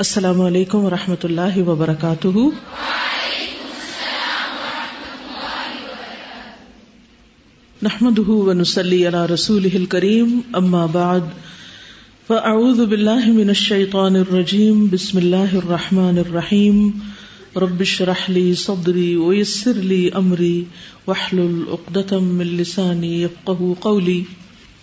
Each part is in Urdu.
السلام علیکم و رحمۃ اللہ وبرکاتہ۔ نحمد ونسلی علی رسول کریم اما بعد، فاعوذ باللہ من الشیطان الرجیم، بسم اللہ الرحمن الرحیم۔ رب اشرح لي صدری ويسر لي امری، واحلل عقدة من لسانی يفقهوا قولی۔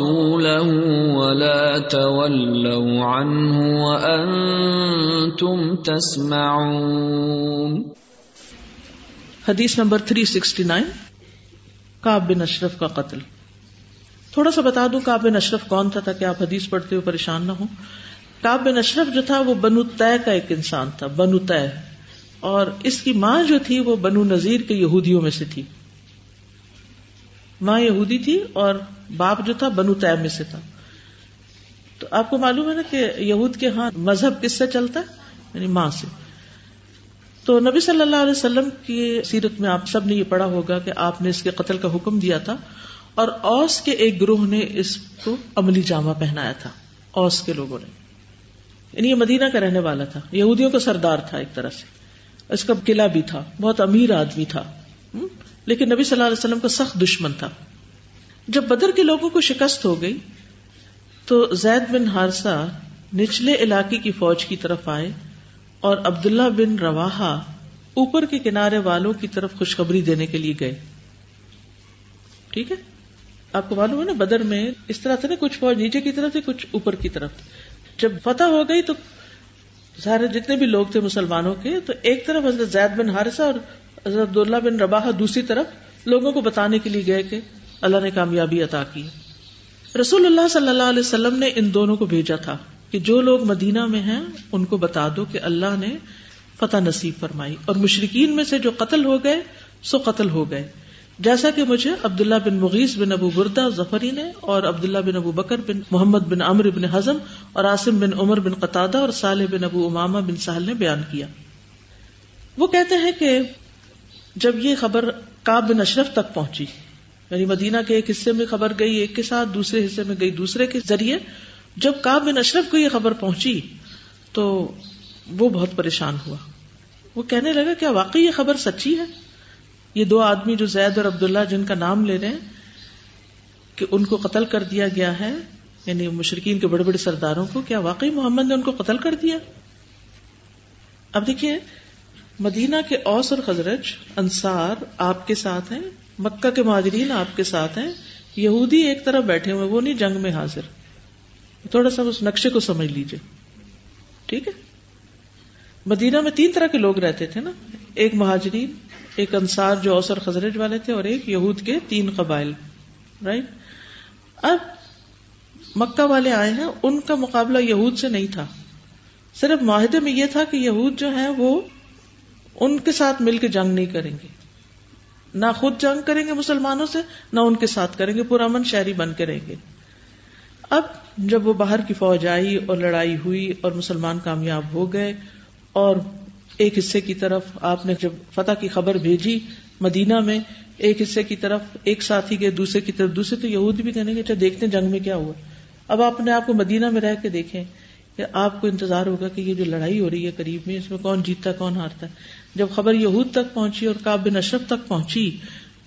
ورسوله ولا تولوا عنه وأنتم تسمعون. حدیث نمبر 369 کعب بن اشرف کا قتل۔ تھوڑا سا بتا دوں کعب بن اشرف کون تھا تاکہ آپ حدیث پڑھتے ہوئے پریشان نہ ہوں۔ کعب بن اشرف جو تھا وہ بنو طے کا ایک انسان تھا، بنو طے۔ اور اس کی ماں جو تھی وہ بنو نذیر کے یہودیوں میں سے تھی۔ ماں یہودی تھی اور باپ جو تھا بنو طے میں سے تھا۔ تو آپ کو معلوم ہے نا کہ یہود کے ہاں مذہب کس سے چلتا ہے؟ یعنی ماں سے۔ تو نبی صلی اللہ علیہ وسلم کی سیرت میں آپ سب نے یہ پڑھا ہوگا کہ آپ نے اس کے قتل کا حکم دیا تھا اور اوس کے ایک گروہ نے اس کو عملی جامہ پہنایا تھا۔ اوس کے لوگوں نے۔ یعنی یہ مدینہ کا رہنے والا تھا۔ یہودیوں کا سردار تھا ایک طرح سے۔ اس کا قلعہ بھی تھا۔ بہت امیر آدمی تھا۔ لیکن نبی صلی اللہ علیہ وسلم کا سخت دشمن تھا۔ جب بدر کے لوگوں کو شکست ہو گئی، تو زید بن ہارسا نچلے علاقے کی فوج کی طرف آئے اور عبداللہ بن رواحا اوپر کے کنارے والوں کی طرف خوشخبری دینے کے لیے گئے۔ ٹھیک ہے؟ آپ کو معلوم ہے نا، بدر میں اس طرح سے نا، کچھ فوج نیچے کی طرف تھی، کچھ اوپر کی طرف۔ جب فتح ہو گئی تو سارے جتنے بھی لوگ تھے مسلمانوں کے، تو ایک طرف حضرت زید بن حارثہ اور عبداللہ بن رباح دوسری طرف لوگوں کو بتانے کے لیے گئے کہ اللہ نے کامیابی عطا کی۔ رسول اللہ صلی اللہ علیہ وسلم نے ان دونوں کو بھیجا تھا کہ جو لوگ مدینہ میں ہیں، ان کو بتا دو کہ اللہ نے فتح نصیب فرمائی۔ اور مشرقین میں سے جو قتل ہو گئے، سو قتل ہو گئے۔ جیسا کہ مجھے عبداللہ بن مغیث بن ابو بردا ظفری نے اور عبداللہ بن ابو بکر بن محمد بن عمر بن ہزم اور آصم بن عمر بن قطع اور صالح بن ابو اماما بن ساحل نے بیان کیا۔ وہ کہتے ہیں کہ جب یہ خبر کاب بن اشرف تک پہنچی یعنی مدینہ کے ایک حصے میں خبر گئی ایک کے ساتھ، دوسرے حصے میں گئی دوسرے کے ذریعے، جب کاب بن اشرف کو یہ خبر پہنچی تو وہ بہت پریشان ہوا۔ وہ کہنے لگا، کیا واقعی یہ خبر سچی ہے؟ یہ دو آدمی جو زید اور عبداللہ جن کا نام لے رہے ہیں، کہ ان کو قتل کر دیا گیا ہے یعنی مشرقین کے بڑے بڑے سرداروں کو، کیا واقعی محمد نے ان کو قتل کر دیا؟ اب دیکھیے مدینہ کے اوس اور خزرج انصار آپ کے ساتھ ہیں، مکہ کے مہاجرین آپ کے ساتھ ہیں، یہودی ایک طرف بیٹھے ہوئے، وہ نہیں جنگ میں حاضر۔ تھوڑا سا اس نقشے کو سمجھ لیجیے ٹھیک ہے؟ مدینہ میں تین طرح کے لوگ رہتے تھے نا۔ ایک مہاجرین، ایک انصار جو اوسر خزرج والے تھے، اور ایک یہود کے تین قبائل۔ رائٹ اب مکہ والے آئے ہیں، ان کا مقابلہ یہود سے نہیں تھا۔ صرف معاہدے میں یہ تھا کہ یہود جو ہیں، وہ ان کے ساتھ مل کے جنگ نہیں کریں گے۔ نہ خود جنگ کریں گے مسلمانوں سے، نہ ان کے ساتھ کریں گے، پورا امن شہری بن کے رہیں گے۔ اب جب وہ باہر کی فوج آئی اور لڑائی ہوئی اور مسلمان کامیاب ہو گئے اور ایک حصے کی طرف آپ نے جب فتح کی خبر بھیجی مدینہ میں، ایک حصے کی طرف ایک ساتھی گئے دوسرے کی طرف، دوسرے تو یہود بھی کہنے گے اچھا دیکھتے جنگ میں کیا ہوا۔ اب آپ نے آپ کو مدینہ میں رہ کے دیکھیں کہ آپ کو انتظار ہوگا کہ یہ جو لڑائی ہو رہی ہے قریب میں، اس میں کون جیتتا، کون ہارتا۔ ہے جب خبر یہود تک پہنچی اور کاب بن اشرف تک پہنچی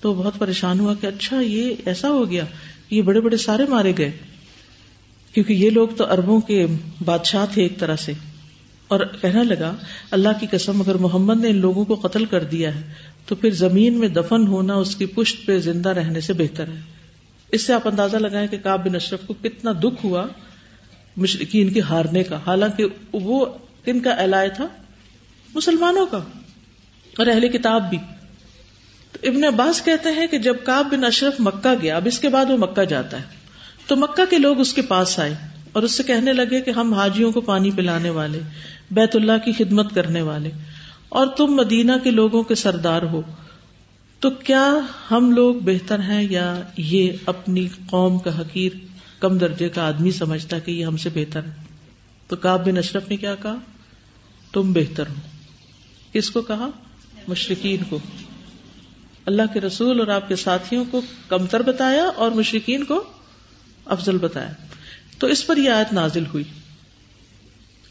تو بہت پریشان ہوا کہ اچھا یہ ایسا ہو گیا، یہ بڑے بڑے سارے مارے گئے۔ کیونکہ یہ لوگ تو اربوں کے بادشاہ تھے ایک طرح سے۔ اور کہنے لگا، اللہ کی قسم، اگر محمد نے ان لوگوں کو قتل کر دیا ہے، تو پھر زمین میں دفن ہونا اس کی پشت پہ زندہ رہنے سے بہتر ہے۔ اس سے آپ اندازہ لگائیں کہ کاب بن اشرف کو کتنا دکھ ہوا مشرقین کے ہارنے کا۔ حالانکہ وہ کن کا اعلائے تھا؟ مسلمانوں کا۔ اور اہل کتاب بھی۔ تو ابن عباس کہتے ہیں کہ جب کاب بن اشرف مکہ گیا، اب اس کے بعد وہ مکہ جاتا ہے۔ تو مکہ کے لوگ اس کے پاس آئے اور اس سے کہنے لگے کہ ہم حاجیوں کو پانی پلانے والے، بیت اللہ کی خدمت کرنے والے۔ اور تم مدینہ کے لوگوں کے سردار ہو۔ تو کیا ہم لوگ بہتر ہیں یا یہ اپنی قوم کا حقیر، کم درجے کا آدمی سمجھتا کہ یہ ہم سے بہتر ہے؟ تو کاب بن اشرف نے کیا کہا؟ تم بہتر ہو۔ کس کو کہا؟ مشرقین کو۔ اللہ کے رسول اور آپ کے ساتھیوں کو کمتر بتایا اور مشرقین کو افضل بتایا۔ تو اس پر یہ آیت نازل ہوئی۔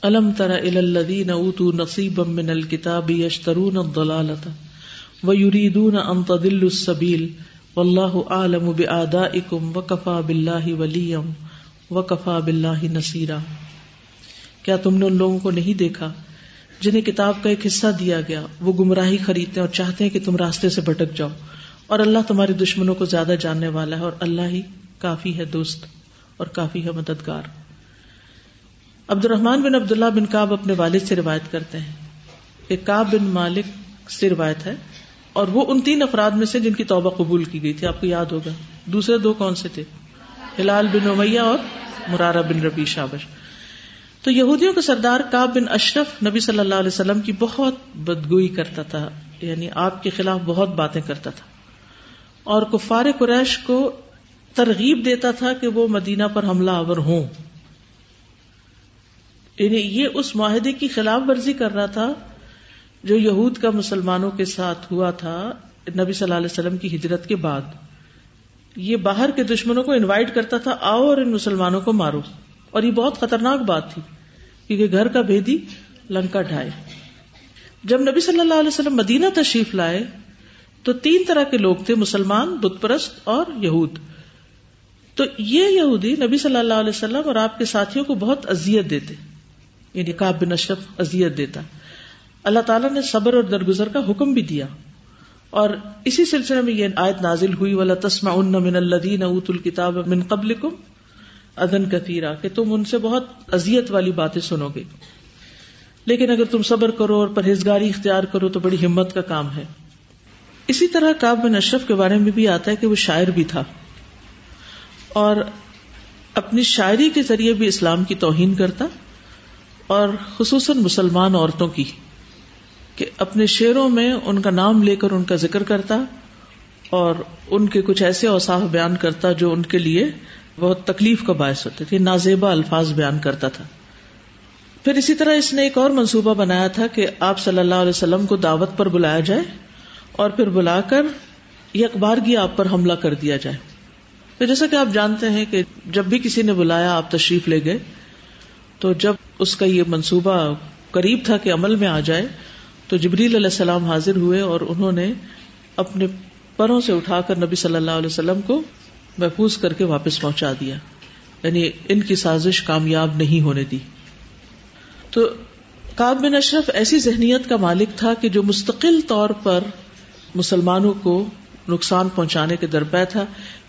الم تر الدین اوتو نصیب من الکتاب یشترون الضلالۃ ویریدون ان تضلوا السبیل واللہ عالم بآدائکم وکفا باللہ ولیم وکفا باللہ نصیرا۔ کیا تم نے ان لوگوں کو نہیں دیکھا؟ جنہیں کتاب کا ایک حصہ دیا گیا، وہ گمراہی خریدتے ہیں اور چاہتے ہیں کہ تم راستے سے بھٹک جاؤ۔ اور اللہ تمہارے دشمنوں کو زیادہ جاننے والا ہے اور اللہ ہی کافی ہے دوست اور کافی ہے مددگار۔ عبد الرحمان بن عبد اللہ بن کاب اپنے والد سے روایت کرتے ہیں کہ کاب بن مالک سے روایت ہے اور وہ ان تین افراد میں سے جن کی توبہ قبول کی گئی تھی۔ آپ کو یاد ہوگا۔ دوسرے دو کون سے تھے؟ ہلال بن امیہ اور مرارا بن ربی شابش۔ تو یہودیوں کا سردار کاب بن اشرف نبی صلی اللہ علیہ وسلم کی بہت بدگوئی کرتا تھا یعنی آپ کے خلاف بہت باتیں کرتا تھا۔ اور کفار قریش کو ترغیب دیتا تھا کہ وہ مدینہ پر حملہ آور ہوں۔ یعنی یہ اس معاہدے کی خلاف ورزی کر رہا تھا جو یہود کا مسلمانوں کے ساتھ ہوا تھا نبی صلی اللہ علیہ وسلم کی ہجرت کے بعد۔ یہ باہر کے دشمنوں کو انوائٹ کرتا تھا، آؤ اور ان مسلمانوں کو مارو۔ اور یہ بہت خطرناک بات تھی۔ کیونکہ گھر کا بھیدی لنکا ڈھائے۔ جب نبی صلی اللہ علیہ وسلم مدینہ تشریف لائے، تو تین طرح کے لوگ تھے، مسلمان، بت پرست اور یہود۔ تو یہ یہودی نبی صلی اللہ علیہ وسلم اور آپ کے ساتھیوں کو بہت ازیت دیتے۔ یعنی کاب بن اشرف ازیت دیتا۔ اللہ تعالیٰ نے صبر اور درگزر کا حکم بھی دیا۔ اور اسی سلسلے میں یہ آیت نازل ہوئی والا تسما ان من الدین اوت الکتاب من قبل ادن کثیرا کہ تم ان سے بہت ازیت والی باتیں سنو گے۔ لیکن اگر تم صبر کرو اور پرہیزگاری اختیار کرو تو بڑی ہمت کا کام ہے۔ اسی طرح کاب بن اشرف کے بارے میں بھی آتا ہے کہ وہ شاعر بھی تھا۔ اور اپنی شاعری کے ذریعے بھی اسلام کی توہین کرتا اور خصوصاً مسلمان عورتوں کی کہ اپنے شعروں میں ان کا نام لے کر ان کا ذکر کرتا اور ان کے کچھ ایسے اوساف بیان کرتا جو ان کے لیے بہت تکلیف کا باعث ہوتے تھے نازیبا الفاظ بیان کرتا تھا۔ پھر اسی طرح اس نے ایک اور منصوبہ بنایا تھا کہ آپ صلی اللہ علیہ وسلم کو دعوت پر بلایا جائے اور پھر بلا کر یہ اخبار کی آپ پر حملہ کر دیا جائے۔ تو جیسا کہ آپ جانتے ہیں کہ جب بھی کسی نے بلایا، آپ تشریف لے گئے، تو جب اس کا یہ منصوبہ قریب تھا کہ عمل میں آ جائے، تو جبریل علیہ السلام حاضر ہوئے اور انہوں نے اپنے پروں سے اٹھا کر نبی صلی اللہ علیہ وسلم کو محفوظ کر کے واپس پہنچا دیا۔ یعنی ان کی سازش کامیاب نہیں ہونے دی۔ تو کاب بن اشرف ایسی ذہنیت کا مالک تھا کہ جو مستقل طور پر مسلمانوں کو نقصان پہنچانے کے درپے تھا،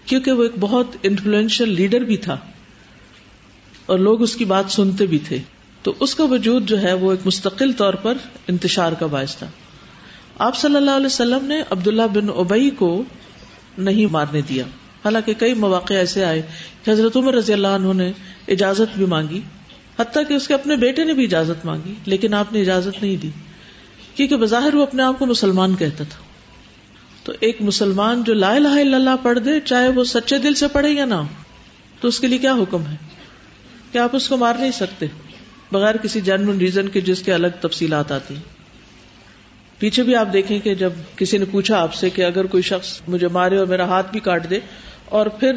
کیونکہ وہ ایک بہت انفلوئنشل لیڈر بھی تھا۔ اور لوگ اس کی بات سنتے بھی تھے۔ تو اس کا وجود جو ہے وہ ایک مستقل طور پر انتشار کا باعث تھا۔ آپ صلی اللہ علیہ وسلم نے عبداللہ بن ابئی کو نہیں مارنے دیا۔ حالانکہ کئی مواقع ایسے آئے کہ حضرت عمر رضی اللہ عنہ نے اجازت بھی مانگی، حتیٰ کہ اس کے اپنے بیٹے نے بھی اجازت مانگی، لیکن آپ نے اجازت نہیں دی، کیونکہ بظاہر وہ اپنے آپ کو مسلمان کہتا تھا۔ تو ایک مسلمان جو لا الہ الا اللہ پڑھ دے، چاہے وہ سچے دل سے پڑھے یا نہ تو اس کے لیے کیا حکم ہے؟ کہ آپ اس کو مار نہیں سکتے، بغیر کسی جنرل ریزن کے جس کے الگ تفصیلات آتی ہیں۔ پیچھے بھی آپ دیکھیں کہ جب کسی نے پوچھا آپ سے کہ اگر کوئی شخص مجھے مارے اور میرا ہاتھ بھی کاٹ دے اور پھر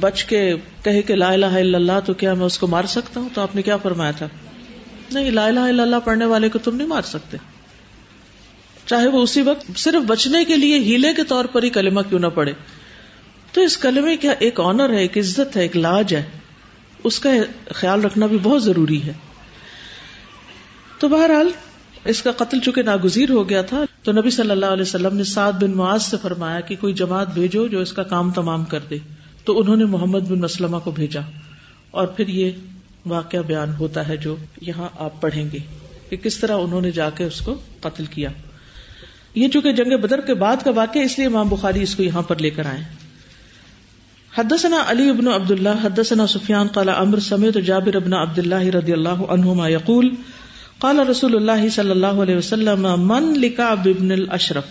بچ کے کہے کہ لا الہ الا اللہ، تو کیا میں اس کو مار سکتا ہوں؟ تو آپ نے کیا فرمایا تھا؟ نہیں، لا الہ الا اللہ پڑھنے والے کو تم نہیں مار سکتے۔ چاہے وہ اسی وقت صرف بچنے کے لیے ہیلے کے طور پر ہی کلمہ کیوں نہ پڑے تو اس کلمے کا ایک آنر ہے، ایک عزت ہے، ایک لاج ہے۔ اس کا خیال رکھنا بھی بہت ضروری ہے۔ تو بہرحال اس کا قتل چونکہ ناگزیر ہو گیا تھا، تو نبی صلی اللہ علیہ وسلم نے سعد بن معاذ سے فرمایا کہ کوئی جماعت بھیجو جو اس کا کام تمام کر دے۔ تو انہوں نے محمد بن مسلمہ کو بھیجا۔ اور پھر یہ واقعہ بیان ہوتا ہے جو یہاں آپ پڑھیں گے کہ کس طرح انہوں نے جا کے اس کو قتل کیا۔ یہ چونکہ جنگ بدر کے بعد کا واقعہ اس لیے امام بخاری اس کو یہاں پر لے کر آئے۔ حدثنا علی ابن عبد اللہ حدثنا سفیان، قال امر سمیت جابر ابن عبد اللہ رضی اللہ عنہما یقول قال رسول اللہ صلی اللہ علیہ وسلم، من لکعب ابن الاشرف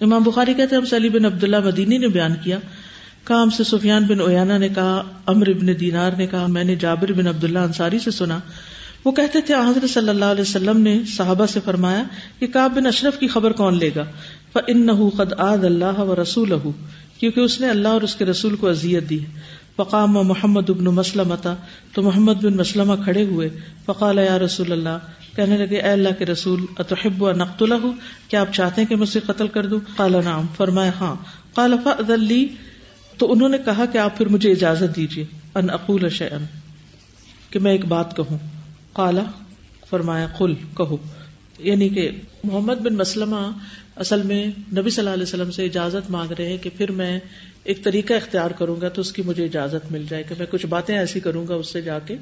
امام بخاری کہتے ہیں علی بن عبداللہ مدینی نے بیان کیا۔ کام سے سفیان بن اویانا نے کہا امر ابن دینار نے کہا، میں نے جابر بن عبداللہ انصاری سے سنا۔ وہ کہتے تھے حضرت صلی اللہ علیہ وسلم نے صحابہ سے فرمایا کہ کاب بن اشرف کی خبر کون لے گا؟ ان قد آد اللہ و رسول کیونکہ اس نے اللہ اور اس کے رسول کو اذیت دی۔ فقام محمد ابن مسلم تو محمد بن مسلمہ کھڑے ہوئے، فقال یا رسول اللہ، کہنے لگے، اے اللہ کے رسول، اتحب نقت الح کیا آپ چاہتے ہیں کہ مجھ سے قتل کر دوں؟ کالا نام فرمایا ہاں۔ کالا فلی تو انہوں نے کہا کہ آپ پھر مجھے اجازت دیجیے ان اقول شیئن کہ میں ایک بات کہوں۔ کالا فرمایا، قل، کہو۔ یعنی کہ محمد بن مسلمہ اصل میں نبی صلی اللہ علیہ وسلم سے اجازت مانگ رہے ہیں کہ پھر میں ایک طریقہ اختیار کروں گا تو اس کی مجھے اجازت مل جائے کہ میں کچھ باتیں ایسی کروں گا اس سے جا کے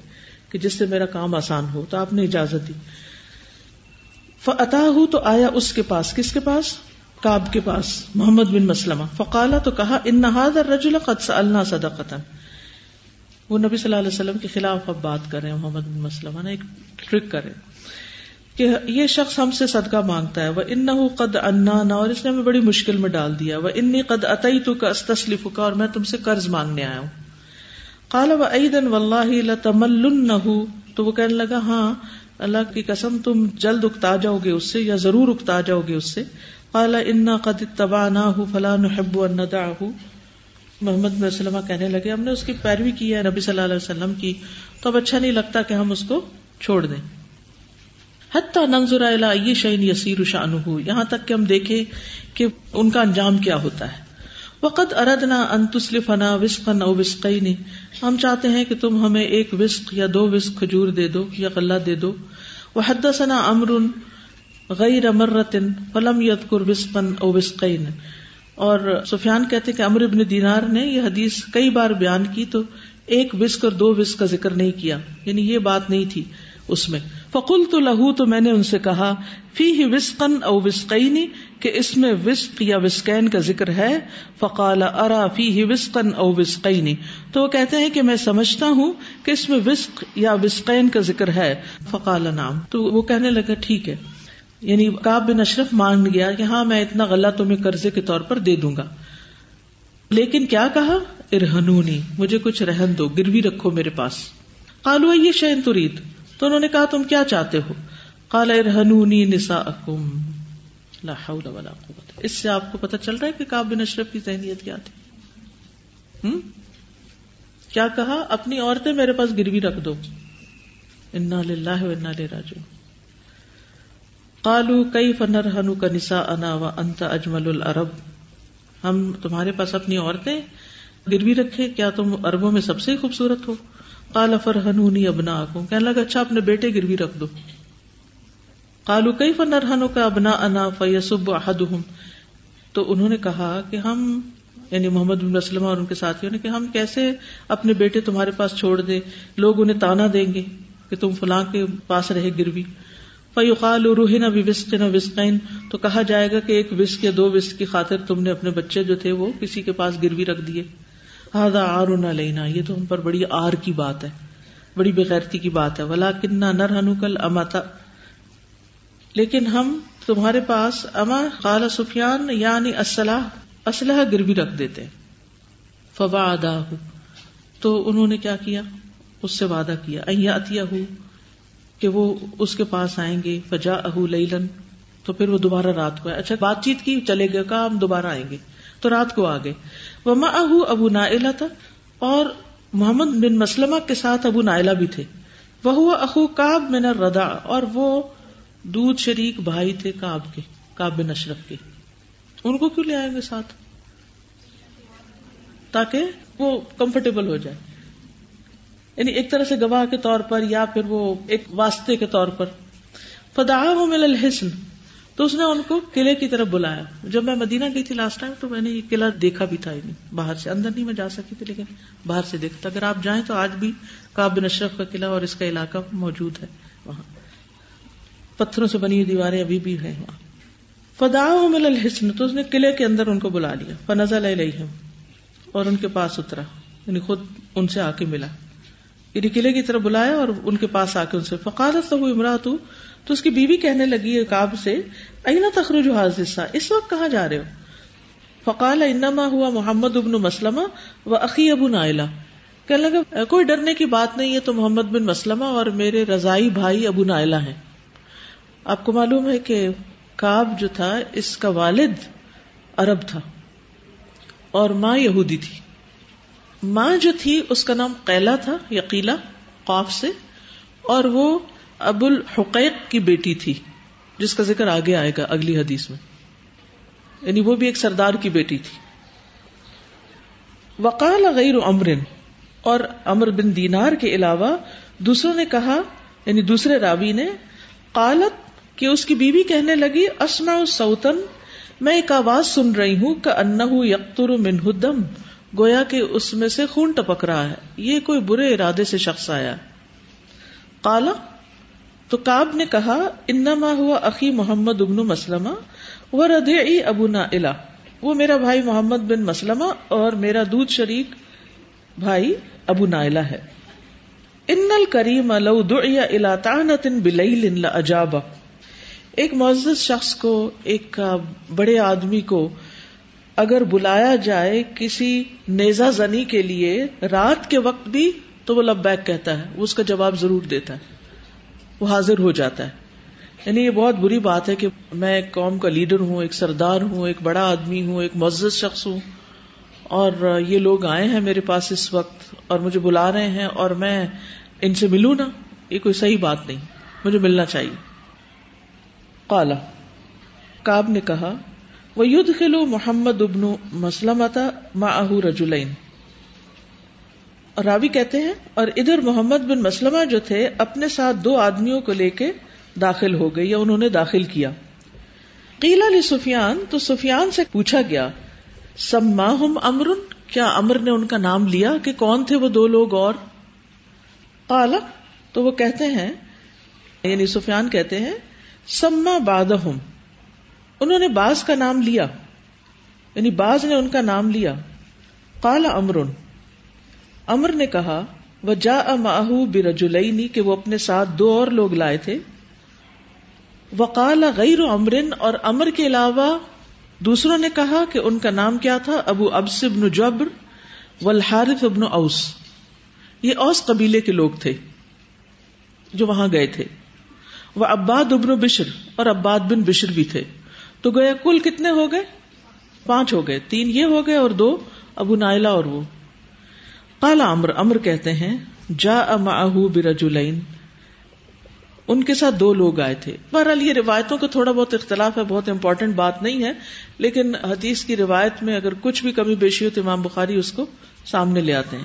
کہ جس سے میرا کام آسان ہو، تو آپ نے اجازت دی۔ فتا ہوں تو آیا اس کے پاس، کس کے پاس؟ کاب کے پاس، محمد بن مسلمہ۔ فقالا تو کہا ان نہاد رجول اللہ صدا وہ نبی صلی اللہ علیہ وسلم کے خلاف اب بات کر رہے ہیں، محمد بن مسلمہ نے ایک ٹرک کرے۔ کہ یہ شخص ہم سے صدقہ مانگتا ہے وہ ان قد انا نہ اور اس نے ہمیں بڑی مشکل میں ڈال دیا وہ انی قد اتئی تو کا استسلف کا اور میں تم سے قرض مانگنے آیا ہوں۔ کالا و عیدن و اللہ تمل تو وہ کہنے لگا ہاں اللہ کی قسم، تم جلد اکتا جاؤ گے اس سے، یا ضرور اکتا جاؤ گے اس سے۔ کالا انا قد تبا نہ ہوں فلاں حب و محمد وسلم کہنے لگے، ہم نے اس کی پیروی کی ہے نبی صلی اللہ علیہ وسلم کی، تو اب اچھا نہیں لگتا کہ ہم اس کو چھوڑ دیں۔ حتیٰ ننظر یہ شعین یسیر شان ہو یہاں تک کہ ہم دیکھیں کہ ان کا انجام کیا ہوتا ہے۔ وقت اردنا انتسلفنا وسقن او وسقین، ہم چاہتے ہیں کہ تم ہمیں ایک وسق یا دو وسق کھجور دے دو یا غلہ دے دو۔ وہ حدثنا امر غیر مرتن فلم یذکر وسقن او وسقین۔ اور سفیان کہتے کہ امر ابن دینار نے یہ حدیث کئی بار بیان کی تو ایک وسق اور دو وسق کا ذکر نہیں کیا یعنی یہ بات نہیں تھی اس میں۔ فکل تو لہو تو میں نے ان سے کہا فی ہی وسقن او وسقینی کہ اس میں وسق یا وسقین کا ذکر ہے۔ فقال، ارا فی ہی وسقن او وسقینی تو وہ کہتے ہیں کہ میں سمجھتا ہوں کہ اس میں وسق یا وسقین کا ذکر ہے۔ فقال نام تو وہ کہنے لگا، ٹھیک ہے۔ یعنی کاب بن اشرف مان گیا کہ ہاں میں اتنا غلہ تمہیں قرضے کے طور پر دے دوں گا۔ لیکن کیا کہا؟ ارہنونی، مجھے کچھ رہن دو، گروی رکھو میرے پاس۔ کالو یہ شین ترید؟ تو انہوں نے کہا تم کیا چاہتے ہو؟ کالا ارہنونی نسا اکم ولا قوت۔ اس سے آپ کو پتا چل رہا ہے کہ کاب بن اشرف کی ذہنیت کیا تھی۔ کیا کہا؟ اپنی عورتیں میرے پاس گروی رکھ دو۔ انا للہ و انا راجو کالو کئی فنر ہنو کا نسا انا و انت اجمل العرب؟ ہم تمہارے پاس اپنی عورتیں گروی رکھے کیا تم اربوں میں سب سے خوبصورت ہو؟ کالا فر ہنونی ابنا کو کہنے لگا اچھا اپنے بیٹے گروی رکھ دو۔ کالو کئی فنر کا ابنا انا فیسب احد تو انہوں نے کہا کہ ہم یعنی محمد بن وسلم اور ان کے ساتھیوں نے کہ ہم کیسے اپنے بیٹے تمہارے پاس چھوڑ دیں، لوگ انہیں تانا دیں گے کہ تم فلاں کے پاس رہے گروی۔ فیوقال روح نہ وسق نہ وسقین۔ تو کہا جائے گا کہ ایک وسق یا دو وسق کی خاطر تم نے اپنے بچے جو تھے وہ کسی کے پاس گروی رکھ دیے۔ ہاضا آر نہ لینا یہ تو ہم پر بڑی آر کی بات ہے، بڑی بغیرتی کی بات ہے ولا کنہ نر ہنو کل اماتا لیکن ہم تمہارے پاس اما خال سفیان یعنی اسلح اسلحہ گروی رکھ دیتے فوا ادا تو انہوں نے کیا کیا؟ اس سے وعدہ کیا۔ اتیا ہوں کہ وہ اس کے پاس آئیں گے۔ فجا اہ لن تو پھر وہ دوبارہ رات کو آئے۔ اچھا بات چیت کی، چلے گئے، کہا ہم دوبارہ آئیں گے۔ تو رات کو آ گئے۔ وہ ماں اہ ابو نائلہ تھا اور محمد بن مسلمہ کے ساتھ ابو نائلہ بھی تھے۔ وہ اخو کاب من ردا اور وہ دودھ شریک بھائی تھے کاب کے کاب بن اشرف کے۔ ان کو کیوں لے آئیں گے ساتھ؟ تاکہ وہ کمفرٹیبل ہو جائے۔ یعنی ایک طرح سے گواہ کے طور پر یا پھر وہ ایک واسطے کے طور پر۔ فدا مل الحسن تو اس نے ان کو قلعے کی طرف بلایا۔ جب میں مدینہ گئی تھی لاسٹ ٹائم تو میں نے یہ قلعہ دیکھا بھی تھا باہر سے اندر نہیں میں جا سکی تھی لیکن باہر سے دیکھتا اگر آپ جائیں تو آج بھی کاب اشرف کا قلعہ اور اس کا علاقہ موجود ہے وہاں۔ پتھروں سے بنی ہوئی دیواریں ابھی بھی ہیں وہاں۔ فدا مل الحسن، تو اس نے قلعے کے اندر ان کو بلا لیا۔ فنزل علیہم اور ان کے پاس اترا۔ یعنی خود ان سے آ کے ملا۔ یعنی قلعے کی طرف بلایا اور ان کے پاس آ کے ان سے۔ فقالت تو امرا تو اس کی بیوی کہنے لگی کاب سے، اینا تخرج حاضر اس وقت کہاں جا رہے ہو? فقال، انما ہوا محمد ابن مسلمہ و عقی ابو نائلہ. کہنے لگا کوئی ڈرنے کی بات نہیں ہے تو محمد بن مسلمہ اور میرے رضائی بھائی ابو نائلہ ہیں. آپ کو معلوم ہے کہ کاب جو تھا، اس کا والد عرب تھا اور ماں یہودی تھی۔ ماں جو تھی، اس کا نام قیلا تھا یقیلا قاف سے، اور وہ ابو الحقیق کی بیٹی تھی، جس کا ذکر آگے آئے گا اگلی حدیث میں۔ یعنی وہ بھی ایک سردار کی بیٹی تھی۔ وقال غیر امرن اور امر بن دینار کے علاوہ دوسروں نے کہا یعنی دوسرے راوی نے، قالت کہ اس کی بیوی کہنے لگی اسما سوتن میں ایک آواز سن رہی ہوں کہ ان یقتر من دم گویا کہ اس میں سے خون ٹپک رہا ہے۔ یہ کوئی برے ارادے سے شخص آیا۔ کالا تو کاب نے کہا، انما ہوا عقی محمد ابن مسلمہ وہ ردی ابو نا وہ میرا بھائی محمد بن مسلمہ اور میرا دودھ شریک بھائی ابو نائلہ ہے۔ ان الکریم لو دعی الى طعنت بلیل لاجاب ایک معزز شخص کو، ایک بڑے آدمی کو اگر بلایا جائے کسی نیزا زنی کے لیے رات کے وقت بھی، تو وہ لبیک کہتا ہے، وہ اس کا جواب ضرور دیتا ہے۔ وہ حاضر ہو جاتا ہے۔ یعنی یہ بہت بری بات ہے کہ میں ایک قوم کا لیڈر ہوں، ایک سردار ہوں، ایک بڑا آدمی ہوں، ایک معزز شخص ہوں۔ اور یہ لوگ آئے ہیں میرے پاس اس وقت اور مجھے بلا رہے ہیں اور میں ان سے ملوں نا، یہ کوئی صحیح بات نہیں۔ مجھے ملنا چاہیے۔ کالا کاب نے کہا وہ یدھ خلو محمد ابن مسلمتا ماہ رجولین اور راوی کہتے ہیں، اور ادھر محمد بن مسلمہ جو تھے، اپنے ساتھ دو آدمیوں کو لے کے داخل ہو گئے یا انہوں نے داخل کیا۔ قیلا علی سفیان، تو سفیان سے پوچھا گیا سما ہم امر کیا امر نے ان کا نام لیا کہ کون تھے وہ دو لوگ اور؟ قالا تو وہ کہتے ہیں یعنی سفیان کہتے ہیں، سما باد انہوں نے باز کا نام لیا یعنی باز نے ان کا نام لیا۔ کالا امر امر نے کہا وہ جا ماہو برجلئی کہ وہ اپنے ساتھ دو اور لوگ لائے تھے۔ وقال غیر امرن اور امر کے علاوہ دوسروں نے کہا کہ ان کا نام کیا تھا؟ ابو ابس ابن جبر والحارث ابن اوس۔ یہ اوس قبیلے کے لوگ تھے جو وہاں گئے تھے۔ وہ اباد ابن بشر، اور اباد بن بشر بھی تھے۔ تو گویا کل کتنے ہو گئے؟ پانچ ہو گئے۔ تین یہ ہو گئے اور دو ابو نائلہ اور وہ۔ کالا امر امر کہتے ہیں جا اماہ برجولین ان کے ساتھ دو لوگ آئے تھے۔ بہرحال یہ روایتوں کا تھوڑا بہت اختلاف ہے، بہت امپورٹینٹ بات نہیں ہے، لیکن حدیث کی روایت میں اگر کچھ بھی کمی بیشی ہو تو امام بخاری اس کو سامنے لے آتے ہیں۔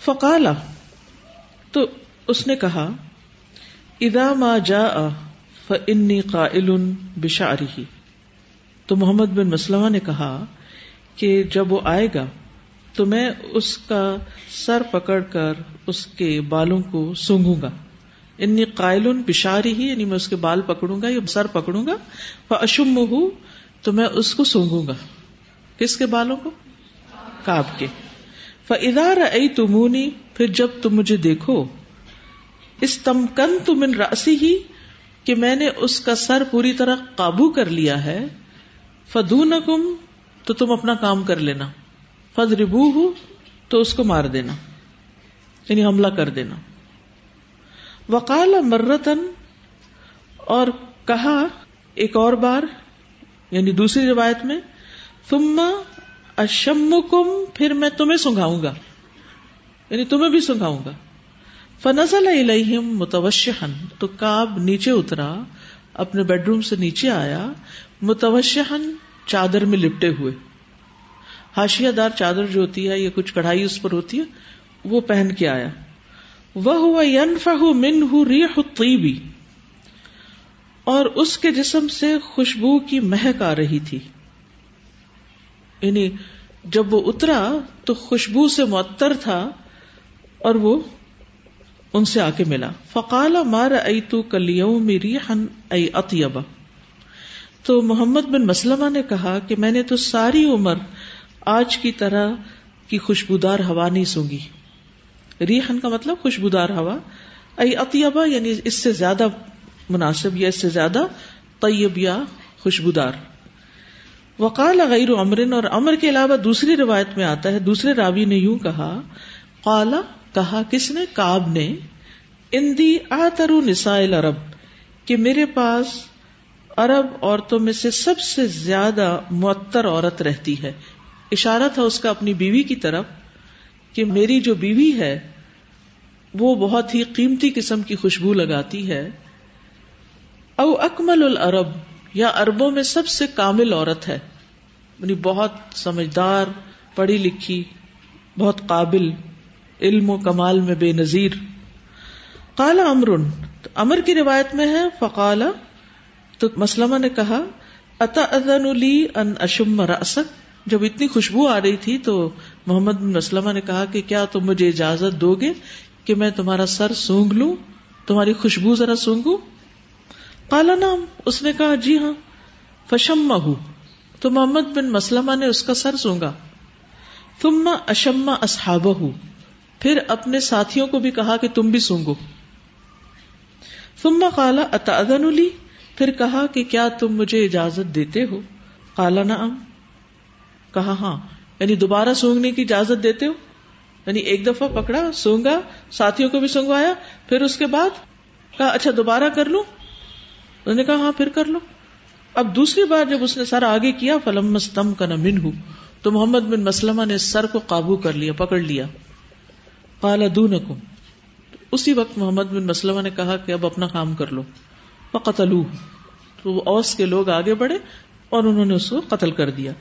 فقالا، تو اس نے کہا ادا ما جا انی قائل بشاری تو محمد بن مسلمہ نے کہا کہ جب وہ آئے گا تو میں اس کا سر پکڑ کر اس کے بالوں کو سونگوں گا۔ انی قائل بشاری ہی یعنی میں اس کے بال پکڑوں گا یا سر پکڑوں گا۔ اشم ہوں تو میں اس کو سونگوں گا۔ کس کے بالوں کو؟ کاب کے۔ ادار ائی تمونی پھر جب تم مجھے دیکھو اس تمکن تم ان راسی ہی کہ میں نے اس کا سر پوری طرح قابو کر لیا ہے فدو نکم تو تم اپنا کام کر لینا۔ فد ربو ہوں تو اس کو مار دینا یعنی حملہ کر دینا۔ وکال مرتن، اور کہا ایک اور بار یعنی دوسری روایت میں تم اشم کم پھر میں تمہیں سنگاؤں گا۔ یعنی تمہیں بھی سنگاؤں گا۔ فنزل الہم متوشہن، تو کاب نیچے اترا، اپنے بیڈ روم سے نیچے آیا، متوشہن چادر میں لپٹے ہوئے۔ ہاشیا دار چادر جو ہوتی ہے یا کچھ کڑھائی اس پر ہوتی ہے، وہ پہن کے آیا۔ وہ ہوا من ریحی اور اس کے جسم سے خوشبو کی مہک آ رہی تھی۔ یعنی جب وہ اترا تو خوشبو سے معطر تھا اور وہ ان سے آ کے ملا۔ فقال مار ائی تو کلیوں میری ہن ائی اتیبا تو محمد بن مسلمہ نے کہا کہ میں نے تو ساری عمر آج کی طرح کی خوشبودار ہوا نہیں سونگی۔ ریحن کا مطلب خوشبودار ہوا۔ ای اطیبا یعنی اس سے زیادہ مناسب یا اس سے زیادہ طیب یا خوشبودار۔ وقال غیر امرن اور امر کے علاوہ دوسری روایت میں آتا ہے، دوسرے راوی نے یوں کہا قالا کہا کس نے؟ کاب نے، اندی آترو نسائل عرب کہ میرے پاس عرب عورتوں میں سے سب سے زیادہ معطر عورت رہتی ہے۔ اشارہ تھا اس کا اپنی بیوی کی طرف کہ میری جو بیوی ہے وہ بہت ہی قیمتی قسم کی خوشبو لگاتی ہے۔ او اکمل العرب، یا اربوں میں سب سے کامل عورت ہے۔ یعنی بہت سمجھدار، پڑھی لکھی، بہت قابل علم و کمال میں بے نظیر۔ کالا امر امر کی روایت میں ہے فقالا تو مسلمہ نے کہا، اتا لی ان اشم راسک جب اتنی خوشبو آ رہی تھی تو محمد بن مسلمہ نے کہا کہ کیا تم مجھے اجازت دو گے کہ میں تمہارا سر سونگ لوں؟ تمہاری خوشبو ذرا سونگوں کالا نام اس نے کہا جی ہاں۔ فشم ہوں تو محمد بن مسلمہ نے اس کا سر سونگا۔ تم اشما اصحاب پھر اپنے ساتھیوں کو بھی کہا کہ تم بھی سونگو۔ تم کالا اتادن لی؟ پھر کہا کہ کیا تم مجھے اجازت دیتے ہو؟ کالا نام کہا ہاں. یعنی دوبارہ سونگنے کی اجازت دیتے ہو؟ یعنی ایک دفعہ پکڑا، سونگا، ساتھیوں کو بھی سونگوایا، پھر اس کے بعد کہا اچھا دوبارہ کر لوں؟ انہوں نے کہا ہاں پھر کر لو۔ اب دوسری بار جب اس نے سر آگے کیا فلم مستم کا نمن ہوں تو محمد بن مسلمہ نے سر کو قابو کر لیا، پکڑ لیا۔ کالا دون اسی وقت محمد بن مسلمہ نے کہا کہ اب اپنا کام کر لو۔ قتل تو اوس کے لوگ آگے بڑھے اور انہوں نے اس کو قتل کر دیا۔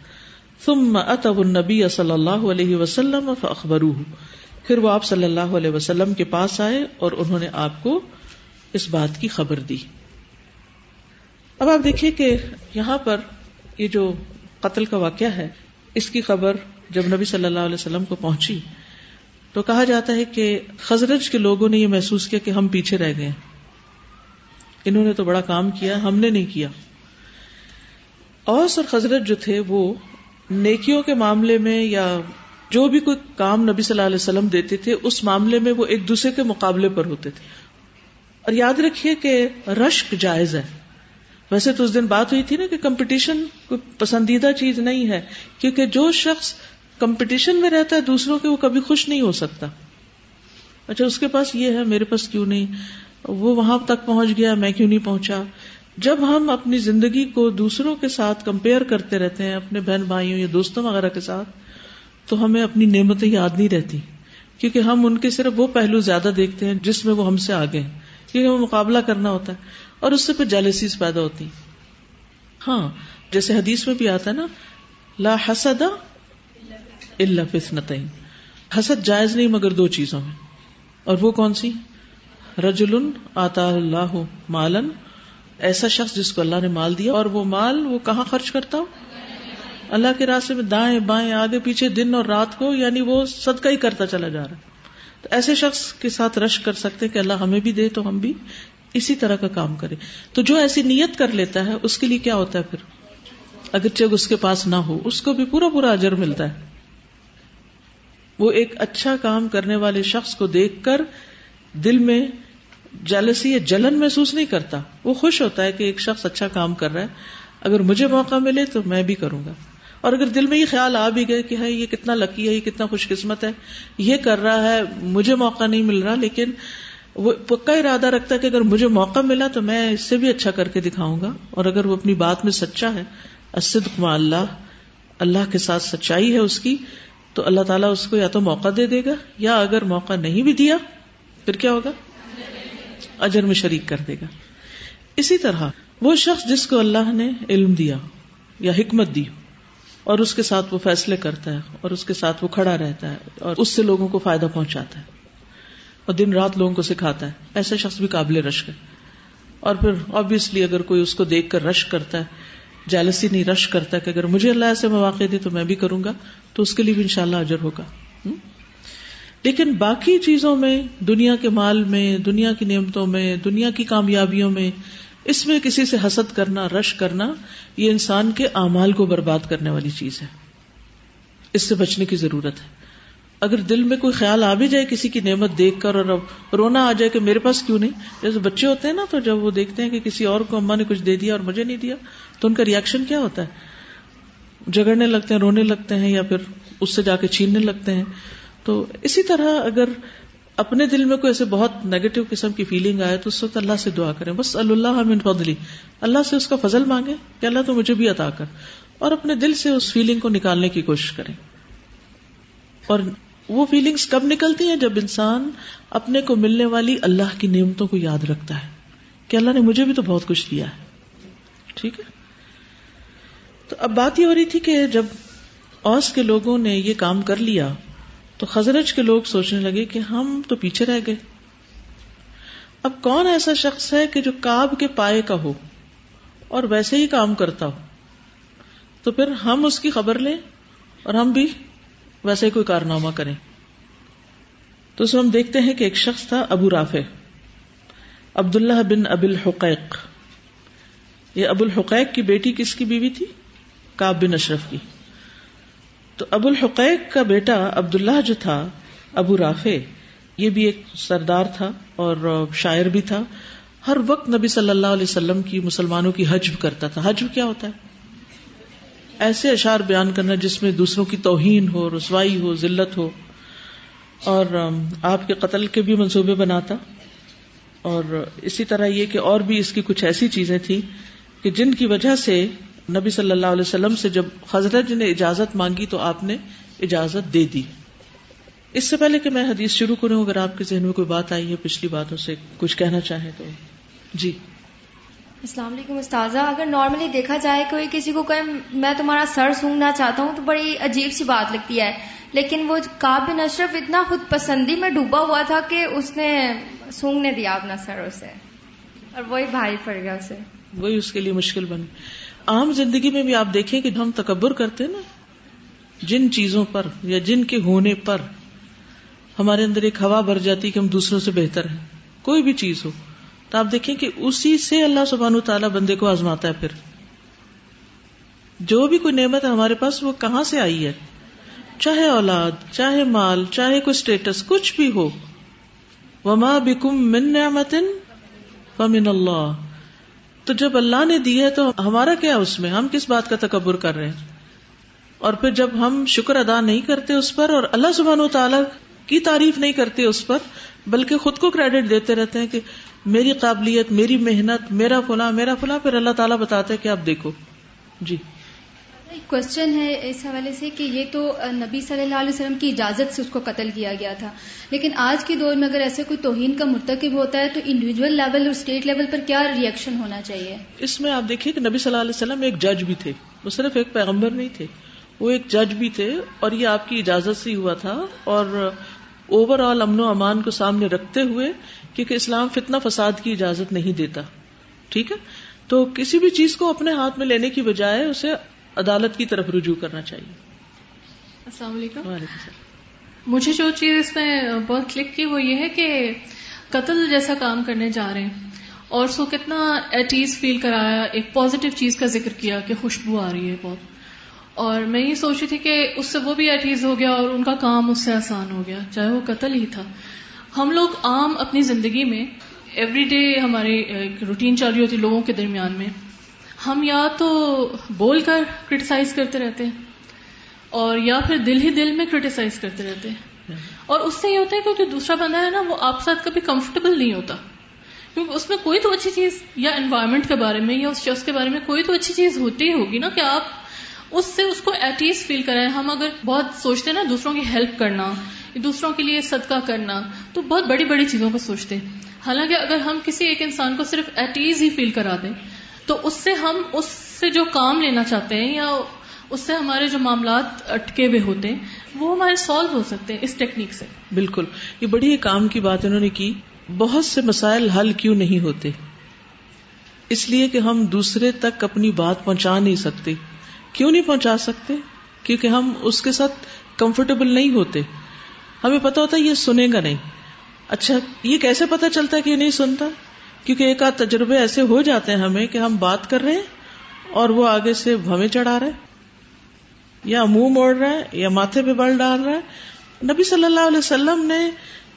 ثم اتوا النبی صلی اللہ علیہ وسلم فاخبروه. پھر وہ آپ صلی اللہ علیہ وسلم کے پاس آئے اور انہوں نے آپ کو اس بات کی خبر دی۔ اب آپ دیکھیے کہ یہاں پر یہ جو قتل کا واقعہ ہے، اس کی خبر جب نبی صلی اللہ علیہ وسلم کو پہنچی، تو کہا جاتا ہے کہ خزرج کے لوگوں نے یہ محسوس کیا کہ ہم پیچھے رہ گئے۔ انہوں نے تو بڑا کام کیا، ہم نے نہیں کیا۔ اوس اور خزرت جو تھے، وہ نیکیوں کے معاملے میں یا جو بھی کوئی کام نبی صلی اللہ علیہ وسلم دیتے تھے، اس معاملے میں وہ ایک دوسرے کے مقابلے پر ہوتے تھے۔ اور یاد رکھیے کہ رشک جائز ہے۔ ویسے تو اس دن بات ہوئی تھی نا کہ کمپٹیشن کوئی پسندیدہ چیز نہیں ہے، کیونکہ جو شخص کمپٹیشن میں رہتا ہے، دوسروں کے وہ کبھی خوش نہیں ہو سکتا۔ اچھا اس کے پاس یہ ہے، میرے پاس کیوں نہیں؟ وہ وہاں تک پہنچ گیا، میں کیوں نہیں پہنچا؟ جب ہم اپنی زندگی کو دوسروں کے ساتھ کمپیئر کرتے رہتے ہیں، اپنے بہن بھائیوں یا دوستوں وغیرہ کے ساتھ، تو ہمیں اپنی نعمتیں یاد نہیں رہتی۔ کیونکہ ہم ان کے صرف وہ پہلو زیادہ دیکھتے ہیں جس میں وہ ہم سے آگے ہیں۔ کیونکہ وہ مقابلہ کرنا ہوتا ہے اور اس سے پھر جیلسیز پیدا ہوتی ہاں جیسے حدیث میں بھی آتا ہے نا، لا حسد اللہ فسنت حسد جائز نہیں مگر دو چیزوں میں۔ اور وہ کون سی؟ رجل آتا اللہ مالن ایسا شخص جس کو اللہ نے مال دیا اور وہ مال وہ کہاں خرچ کرتا ہو اللہ کے راستے میں دائیں بائیں آگے پیچھے دن اور رات کو یعنی وہ صدقہ ہی کرتا چلا جا رہا ہے۔ تو ایسے شخص کے ساتھ رش کر سکتے کہ اللہ ہمیں بھی دے تو ہم بھی اسی طرح کا کام کرے تو جو ایسی نیت کر لیتا ہے، اس کے لیے کیا ہوتا ہے پھر؟ اگرچہ اس کے پاس نہ ہو، اس کو بھی پورا پورا اجر ملتا ہے۔ وہ ایک اچھا کام کرنے والے شخص کو دیکھ کر دل میں جیلسی یا جلن محسوس نہیں کرتا۔ وہ خوش ہوتا ہے کہ ایک شخص اچھا کام کر رہا ہے۔ اگر مجھے موقع ملے تو میں بھی کروں گا۔ اور اگر دل میں یہ خیال آ بھی گئے کہ ہے یہ کتنا لکی ہے، یہ کتنا خوش قسمت ہے، یہ کر رہا ہے، مجھے موقع نہیں مل رہا، لیکن وہ پکا ارادہ رکھتا ہے کہ اگر مجھے موقع ملا تو میں اس سے بھی اچھا کر کے دکھاؤں گا۔ اور اگر وہ اپنی بات میں سچا ہے اسد اللہ اللہ کے ساتھ سچائی ہے اس کی، تو اللہ تعالیٰ اس کو یا تو موقع دے دے گا یا اگر موقع نہیں بھی دیا، پھر کیا ہوگا؟ اجر میں شریک کر دے گا۔ اسی طرح وہ شخص جس کو اللہ نے علم دیا یا حکمت دی اور اس کے ساتھ وہ فیصلے کرتا ہے اور اس کے ساتھ وہ کھڑا رہتا ہے اور اس سے لوگوں کو فائدہ پہنچاتا ہے اور دن رات لوگوں کو سکھاتا ہے۔ ایسا شخص بھی قابل رش ہے۔ اور پھر آبیسلی اگر کوئی اس کو دیکھ کر رش کرتا ہے جالسی نہیں، رش کرتا کہ اگر مجھے اللہ ایسے مواقع دے تو میں بھی کروں گا، تو اس کے لیے بھی ان شاء اللہ اجر ہوگا۔ لیکن باقی چیزوں میں، دنیا کے مال میں، دنیا کی نعمتوں میں، دنیا کی کامیابیوں میں، اس میں کسی سے حسد کرنا، رش کرنا، یہ انسان کے اعمال کو برباد کرنے والی چیز ہے۔ اس سے بچنے کی ضرورت ہے۔ اگر دل میں کوئی خیال آ بھی جائے کسی کی نعمت دیکھ کر اور اب رونا آ جائے کہ میرے پاس کیوں نہیں؟ جیسے بچے ہوتے ہیں نا، تو جب وہ دیکھتے ہیں کہ کسی اور کو اما نے کچھ دے دیا اور مجھے نہیں دیا، تو ان کا ریئیکشن کیا ہوتا ہے؟ جگڑنے لگتے ہیں، رونے لگتے ہیں یا پھر اس سے جا کے چھیننے لگتے ہیں۔ تو اسی طرح اگر اپنے دل میں کوئی ایسے بہت نیگیٹو قسم کی فیلنگ آئے تو اس وقت اللہ سے دعا کریں۔ بس اللہ من فضلی۔ اللہ سے اس کا فضل مانگے کہ اللہ تو مجھے بھی عطا کر۔ اور اپنے دل سے اس فیلنگ کو نکالنے کی کوشش کریں۔ اور وہ فیلنگس کب نکلتی ہیں؟ جب انسان اپنے کو ملنے والی اللہ کی نعمتوں کو یاد رکھتا ہے۔ کہ اللہ نے مجھے بھی تو بہت کچھ دیا ہے۔ ٹھیک ہے؟ تو اب بات یہ ہو رہی تھی کہ جب اوس کے لوگوں نے یہ کام کر لیا تو خزرج کے لوگ سوچنے لگے کہ ہم تو پیچھے رہ گئے۔ اب کون ایسا شخص ہے کہ جو کاب کے پائے کا ہو اور ویسے ہی کام کرتا ہو؟ تو پھر ہم اس کی خبر لیں اور ہم بھی ویسے ہی کوئی کارنامہ کریں۔ تو اس میں ہم دیکھتے ہیں کہ ایک شخص تھا ابو رافع۔ عبد اللہ بن اب الحقیق۔ یہ ابو الحقیق کی بیٹی کس کی بیوی تھی؟ کاب بن اشرف کی۔ تو ابو الحقیق کا بیٹا عبد اللہ جو تھا، ابو رافع، یہ بھی ایک سردار تھا اور شاعر بھی تھا۔ ہر وقت نبی صلی اللہ علیہ وسلم کی مسلمانوں کی حجب کرتا تھا۔ حجب کیا ہوتا ہے؟ ایسے اشار بیان کرنا جس میں دوسروں کی توہین ہو، رسوائی ہو، ذلت ہو۔ اور آپ کے قتل کے بھی منصوبے بناتا۔ اور اسی طرح یہ کہ اور بھی اس کی کچھ ایسی چیزیں تھیں کہ جن کی وجہ سے نبی صلی اللہ علیہ وسلم سے جب حضرت نے اجازت مانگی تو آپ نے اجازت دے دی۔ اس سے پہلے کہ میں حدیث شروع کروں اگر آپ کے ذہن میں کوئی بات آئی ہے پچھلی باتوں سے کچھ کہنا چاہیں تو۔ جی۔ السلام علیکم استاذہ اگر نارملی دیکھا جائے کوئی کسی کو کہ میں تمہارا سر سونگنا چاہتا ہوں تو بڑی عجیب سی بات لگتی ہے۔ لیکن وہ کاب بن اشرف اتنا خود پسندی میں ڈوبا ہوا تھا کہ اس نے سونگنے دیا اپنا سر اسے۔ اور وہی بھائی پڑ گیا اسے۔ وہی اس کے لیے مشکل بن۔ عام زندگی میں بھی آپ دیکھیں کہ ہم تکبر کرتے نا، جن چیزوں پر یا جن کے ہونے پر ہمارے اندر ایک ہوا بھر جاتی کہ ہم دوسروں سے بہتر ہیں۔ کوئی بھی چیز ہو، تو آپ دیکھیں کہ اسی سے اللہ سبحان تعالیٰ بندے کو آزماتا ہے پھر۔ جو بھی کوئی نعمت ہے ہمارے پاس، وہ کہاں سے آئی ہے؟ چاہے اولاد، چاہے مال، چاہے کوئی اسٹیٹس کچھ بھی ہو۔ وما بکم من نعمت فمن اللہ تو جب اللہ نے دی ہے تو ہمارا کیا اس میں؟ ہم کس بات کا تکبر کر رہے ہیں؟ اور پھر جب ہم شکر ادا نہیں کرتے اس پر اور اللہ سبحان و تعالیٰ کی تعریف نہیں کرتے اس پر، بلکہ خود کو کریڈٹ دیتے رہتے ہیں کہ میری قابلیت، میری محنت، میرا فلاں میرا فلاں، پھر اللہ تعالیٰ بتاتے کہ آپ دیکھو۔ جی۔ ایک کوشچن ہے اس حوالے سے کہ یہ تو نبی صلی اللہ علیہ وسلم کی اجازت سے اس کو قتل کیا گیا تھا۔ لیکن آج کے دور میں اگر ایسے کوئی توہین کا مرتکب ہوتا ہے تو انڈیویجل لیول اور اسٹیٹ لیول پر کیا ریئیکشن ہونا چاہیے؟ اس میں آپ دیکھیے کہ نبی صلی اللہ علیہ وسلم ایک جج بھی تھے۔ وہ صرف ایک پیغمبر نہیں تھے، وہ ایک جج بھی تھے اور یہ آپ کی اجازت سے ہوا تھا۔ اور اوور آل امن و امان کو سامنے رکھتے ہوئے کیونکہ اسلام فتنہ فساد کی اجازت نہیں دیتا۔ ٹھیک ہے؟ تو کسی بھی چیز کو اپنے ہاتھ میں لینے کی بجائے اسے عدالت کی طرف رجوع کرنا چاہیے۔ السلام علیکم۔ مجھے جو چیز اس میں بہت کلک کی وہ یہ ہے کہ قتل جیسا کام کرنے جا رہے ہیں۔ اور سو کتنا ایٹیز فیل کرایا ایک پازیٹو چیز کا ذکر کیا کہ خوشبو آ رہی ہے بہت۔ اور میں یہ سوچ رہی تھی کہ اس سے وہ بھی ایٹیز ہو گیا اور ان کا کام اس سے آسان ہو گیا چاہے وہ قتل ہی تھا۔ ہم لوگ عام اپنی زندگی میں ایوری ڈے ہماری روٹین چل رہی ہوتی لوگوں کے درمیان میں۔ ہم یا تو بول کر کرٹیسائز کرتے رہتے ہیں اور یا پھر دل ہی دل میں کرٹیسائز کرتے رہتے ہیں۔ اور اس سے یہ ہوتا ہے کہ جو دوسرا بندہ ہے نا، وہ آپ ساتھ کبھی کمفرٹیبل نہیں ہوتا۔ کیونکہ اس میں کوئی تو اچھی چیز، یا انوائرمنٹ کے بارے میں، یا اس شخص کے بارے میں کوئی تو اچھی چیز ہوتی ہی ہوگی نا کہ آپ اس سے اس کو ایٹلیسٹ فیل کریں۔ ہم اگر بہت سوچتے ہیں نا دوسروں کی ہیلپ کرنا، دوسروں کے لیے صدقہ کرنا، تو بہت بڑی بڑی چیزوں کو سوچتے ہیں۔ حالانکہ اگر ہم کسی ایک انسان کو صرف ایٹ ایز ہی فیل کرا دیں تو اس سے ہم اس سے جو کام لینا چاہتے ہیں یا اس سے ہمارے جو معاملات اٹکے ہوئے ہوتے ہیں، وہ ہمارے سالو ہو سکتے ہیں اس ٹیکنیک سے۔ بالکل۔ یہ بڑی کام کی بات انہوں نے کی۔ بہت سے مسائل حل کیوں نہیں ہوتے؟ اس لیے کہ ہم دوسرے تک اپنی بات پہنچا نہیں سکتے۔ کیوں نہیں پہنچا سکتے؟ کیونکہ ہم اس کے ساتھ کمفرٹیبل نہیں ہوتے۔ ہمیں پتا ہوتا ہے یہ سنے گا نہیں۔ اچھا یہ کیسے پتا چلتا ہے کہ یہ نہیں سنتا؟ کیونکہ ایک آدھ تجربے ایسے ہو جاتے ہیں ہمیں کہ ہم بات کر رہے ہیں اور وہ آگے سے بھویں چڑھا رہے یا منہ موڑ رہا ہے، یا ماتھے پہ بل ڈال رہا ہے۔ نبی صلی اللہ علیہ وسلم نے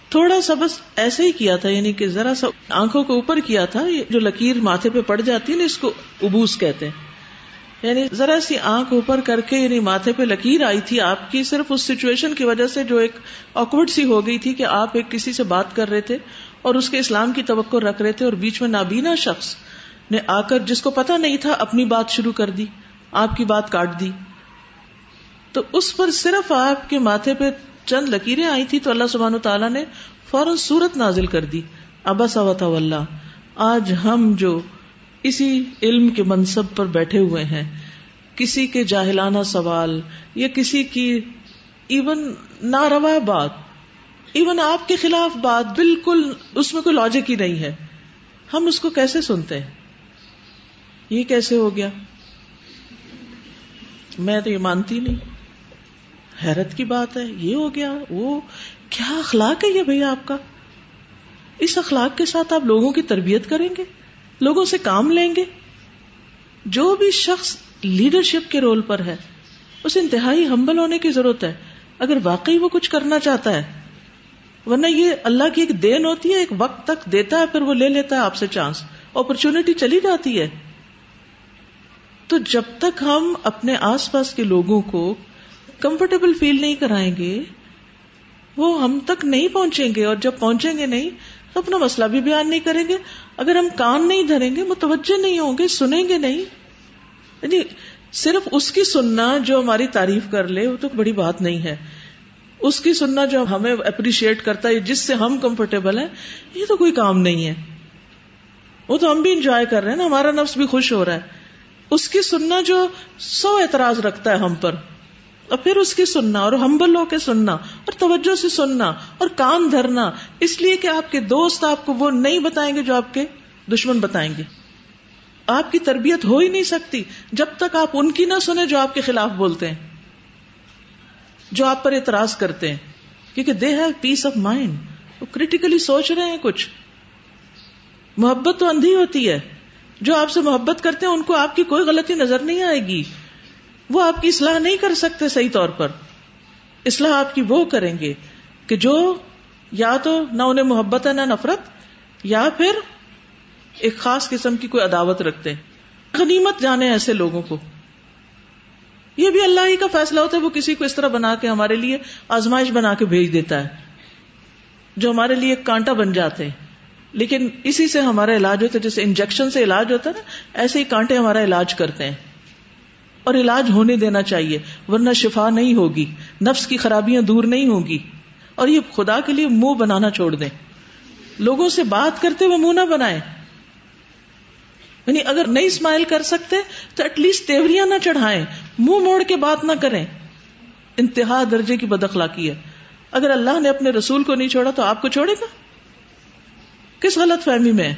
تھوڑا سا بس ایسے ہی کیا تھا یعنی کہ ذرا سا آنکھوں کے اوپر کیا تھا جو لکیر ماتھے پہ پڑ جاتی ہے نا، اس کو ابوس کہتے ہیں۔ یعنی ذرا سی آنکھ اوپر کر کے یعنی ماتھے پہ لکیر آئی تھی آپ کی، صرف اس سچویشن کی وجہ سے جو ایک آکورڈ سی ہو گئی تھی کہ آپ ایک کسی سے بات کر رہے تھے۔ اور اس کے اسلام کی توقع رکھ رہے تھے اور بیچ میں نابینا شخص نے آ کر جس کو پتا نہیں تھا اپنی بات شروع کر دی، آپ کی بات کاٹ دی۔ تو اس پر صرف آپ کے ماتھے پہ چند لکیریں آئی تھی تو اللہ سبحانہ تعالیٰ نے فوراً سورت نازل کر دی۔ ابا سوتا آج ہم جو اسی علم کے منصب پر بیٹھے ہوئے ہیں، کسی کے جاہلانہ سوال یا کسی کی ایون ناروا بات ایون آپ کے خلاف بات بالکل اس میں کوئی لاجک ہی نہیں ہے۔ ہم اس کو کیسے سنتے ہیں؟ یہ کیسے ہو گیا؟ میں تو یہ مانتی نہیں۔ حیرت کی بات ہے، یہ ہو گیا، وہ۔ کیا اخلاق ہے یہ بھیا آپ کا؟ اس اخلاق کے ساتھ آپ لوگوں کی تربیت کریں گے؟ لوگوں سے کام لیں گے؟ جو بھی شخص لیڈرشپ کے رول پر ہے اسے انتہائی ہمبل ہونے کی ضرورت ہے۔ اگر واقعی وہ کچھ کرنا چاہتا ہے ورنہ یہ اللہ کی ایک دین ہوتی ہے، ایک وقت تک دیتا ہے، پھر وہ لے لیتا ہے آپ سے چانس اپرچونٹی چلی جاتی ہے۔ تو جب تک ہم اپنے آس پاس کے لوگوں کو کمفرٹیبل فیل نہیں کرائیں گے، وہ ہم تک نہیں پہنچیں گے۔ اور جب پہنچیں گے نہیں، تو اپنا مسئلہ بھی بیان نہیں کریں گے۔ اگر ہم کان نہیں دھریں گے، متوجہ نہیں ہوں گے، سنیں گے نہیں۔ یعنی صرف اس کی سننا جو ہماری تعریف کر لے، وہ تو بڑی بات نہیں ہے۔ اس کی سننا جو ہمیں اپریشیٹ کرتا ہے جس سے ہم کمفرٹیبل ہیں، یہ تو کوئی کام نہیں ہے۔ وہ تو ہم بھی انجوائے کر رہے ہیں نا، ہمارا نفس بھی خوش ہو رہا ہے۔ اس کی سننا جو سو اعتراض رکھتا ہے ہم پر، اور پھر اس کی سننا، اور ہمبل ہو کے سننا، اور توجہ سے سننا، اور کان دھرنا۔ اس لیے کہ آپ کے دوست آپ کو وہ نہیں بتائیں گے جو آپ کے دشمن بتائیں گے۔ آپ کی تربیت ہو ہی نہیں سکتی جب تک آپ ان کی نہ سنیں جو آپ کے خلاف بولتے ہیں۔ جو آپ پر اعتراض کرتے ہیں، کیونکہ they have peace of mind وہ کریٹیکلی سوچ رہے ہیں کچھ۔ محبت تو اندھی ہوتی ہے۔ جو آپ سے محبت کرتے ہیں، ان کو آپ کی کوئی غلطی نظر نہیں آئے گی۔ وہ آپ کی اصلاح نہیں کر سکتے صحیح طور پر۔ اصلاح آپ کی وہ کریں گے کہ جو یا تو نہ انہیں محبت ہے، نہ نفرت، یا پھر ایک خاص قسم کی کوئی عداوت رکھتے ہیں۔ غنیمت جانے ایسے لوگوں کو۔ یہ بھی اللہ ہی کا فیصلہ ہوتا ہے، وہ کسی کو اس طرح بنا کے ہمارے لیے آزمائش بنا کے بھیج دیتا ہے، جو ہمارے لیے ایک کانٹا بن جاتے ہیں۔ لیکن اسی سے ہمارا علاج ہوتا ہے، جیسے انجیکشن سے علاج ہوتا ہے نا، ایسے ہی کانٹے ہمارا علاج کرتے ہیں۔ اور علاج ہونے دینا چاہیے، ورنہ شفا نہیں ہوگی، نفس کی خرابیاں دور نہیں ہوگی اور یہ خدا کے لیے منہ بنانا چھوڑ دیں۔ لوگوں سے بات کرتے ہوئے منہ نہ بنائے یعنی اگر نہیں اسمائل کر سکتے، تو ایٹ لیسٹ تیوریاں نہ چڑھائیں۔ منہ موڑ کے بات نہ کریں۔ انتہا درجے کی بدخلاقی ہے۔ اگر اللہ نے اپنے رسول کو نہیں چھوڑا تو آپ کو چھوڑے گا؟ کس غلط فہمی میں؟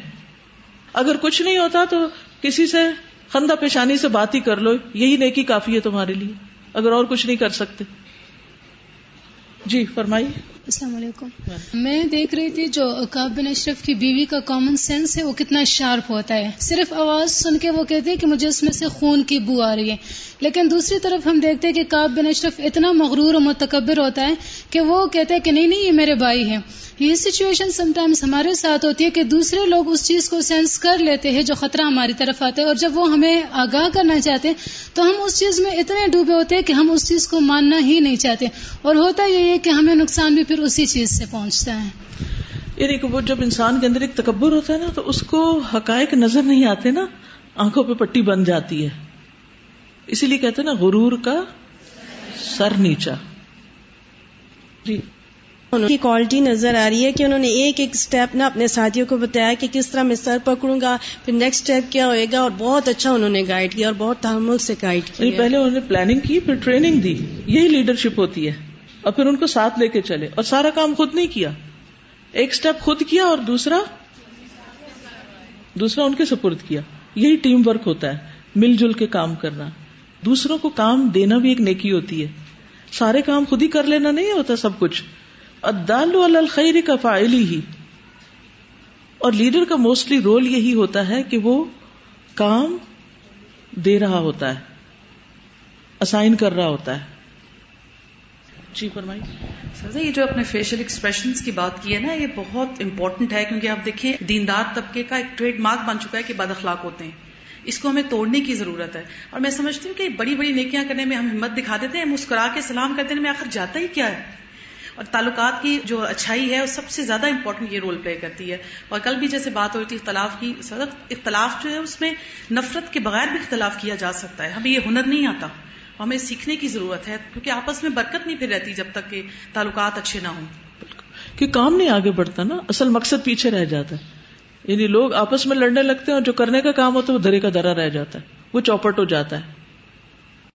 اگر کچھ نہیں ہوتا تو کسی سے خندہ پیشانی سے بات ہی کر لو۔ یہی نیکی کافی ہے تمہارے لیے۔ اگر اور کچھ نہیں کر سکتے۔ جی فرمائی السلام علیکم۔ میں دیکھ رہی تھی جو بن اشرف کی بیوی کا کامن سینس ہے وہ کتنا شارپ ہوتا ہے۔ صرف آواز سن کے وہ کہتے ہیں کہ مجھے اس میں سے خون کی بو آ رہی ہے۔ لیکن دوسری طرف ہم دیکھتے ہیں کہ بن اشرف اتنا مغرور اور متکبر ہوتا ہے کہ وہ کہتے ہیں کہ نہیں نہیں، یہ میرے بھائی ہیں۔ یہ سچویشن سم ٹائمز ہمارے ساتھ ہوتی ہے کہ دوسرے لوگ اس چیز کو سینس کر لیتے ہیں جو خطرہ ہماری طرف آتے ہیں اور جب وہ ہمیں آگاہ کرنا چاہتے ہیں تو ہم اس چیز میں اتنے ڈوبے ہوتے ہیں کہ ہم اس چیز کو ماننا ہی نہیں چاہتے۔ اور ہوتا یہ ہے کہ ہمیں نقصان بھی پھر اسی چیز سے پہنچتا ہے۔ یعنی کہ وہ جب انسان کے اندر ایک تکبر ہوتا ہے نا، تو اس کو حقائق نظر نہیں آتے نا، آنکھوں پہ پٹی بن جاتی ہے۔ اسی لیے کہتے ہیں نا، غرور کا سر نیچا۔ جی۔ کی کوالٹی نظر آ رہی ہے کہ انہوں نے ایک ایک اسٹیپ نا اپنے ساتھیوں کو بتایا کہ کس طرح میں سر پکڑوں گا، پھر نیکسٹ اسٹیپ کیا ہوئے گا، اور بہت اچھا انہوں نے گائیڈ کیا اور بہت تحمل سے گائیڈ کیا۔ یعنی پہلے انہوں نے پلاننگ کی، پھر ٹریننگ دی۔ یہی لیڈرشپ ہوتی ہے۔ اور پھر ان کو ساتھ لے کے چلے۔ اور سارا کام خود نہیں کیا۔ ایک اسٹیپ خود کیا اور دوسرا دوسرا ان کے سپرد کیا۔ یہی ٹیم ورک ہوتا ہے۔ مل جل کے کام کرنا۔ دوسروں کو کام دینا بھی ایک نیکی ہوتی ہے۔ سارے کام خود ہی کر لینا نہیں ہوتا سب کچھ۔ الخیر کا فائلی ہی۔ اور لیڈر کا موسٹلی رول یہی ہوتا ہے کہ وہ کام دے رہا ہوتا ہے۔ اسائن کر رہا ہوتا ہے۔ جی فرمائی سر جی، یہ جو اپنے فیشیل ایکسپریشن کی بات کی ہے نا، یہ بہت امپورٹنٹ ہے، کیونکہ آپ دیکھیں دیندار طبقے کا ایک ٹریڈ مارک بن چکا ہے کہ بد اخلاق ہوتے ہیں۔ اس کو ہمیں توڑنے کی ضرورت ہے۔ اور میں سمجھتی ہوں کہ بڑی بڑی نیکیاں کرنے میں ہم ہمت دکھا دیتے ہیں، مسکرا کے سلام کرتے میں آخر جاتا ہی کیا ہے؟ اور تعلقات کی جو اچھائی ہے، وہ سب سے زیادہ امپورٹنٹ یہ رول پلے کرتی ہے۔ اور کل بھی جیسے بات ہوئی تھی، اختلاف کی اختلاف جو ہے، اس میں نفرت کے بغیر بھی اختلاف کیا جا سکتا ہے۔ ہمیں یہ ہنر نہیں آتا۔ ہمیں سیکھنے کی ضرورت ہے، کیونکہ آپس میں برکت نہیں پھر رہتی جب تک کہ تعلقات اچھے نہ ہوں۔ کہ کام نہیں آگے بڑھتا نا، اصل مقصد پیچھے رہ جاتا ہے۔ یعنی لوگ آپس میں لڑنے لگتے ہیں اور جو کرنے کا کام ہوتا ہے وہ درے کا درا رہ جاتا ہے، وہ چوپٹ ہو جاتا ہے۔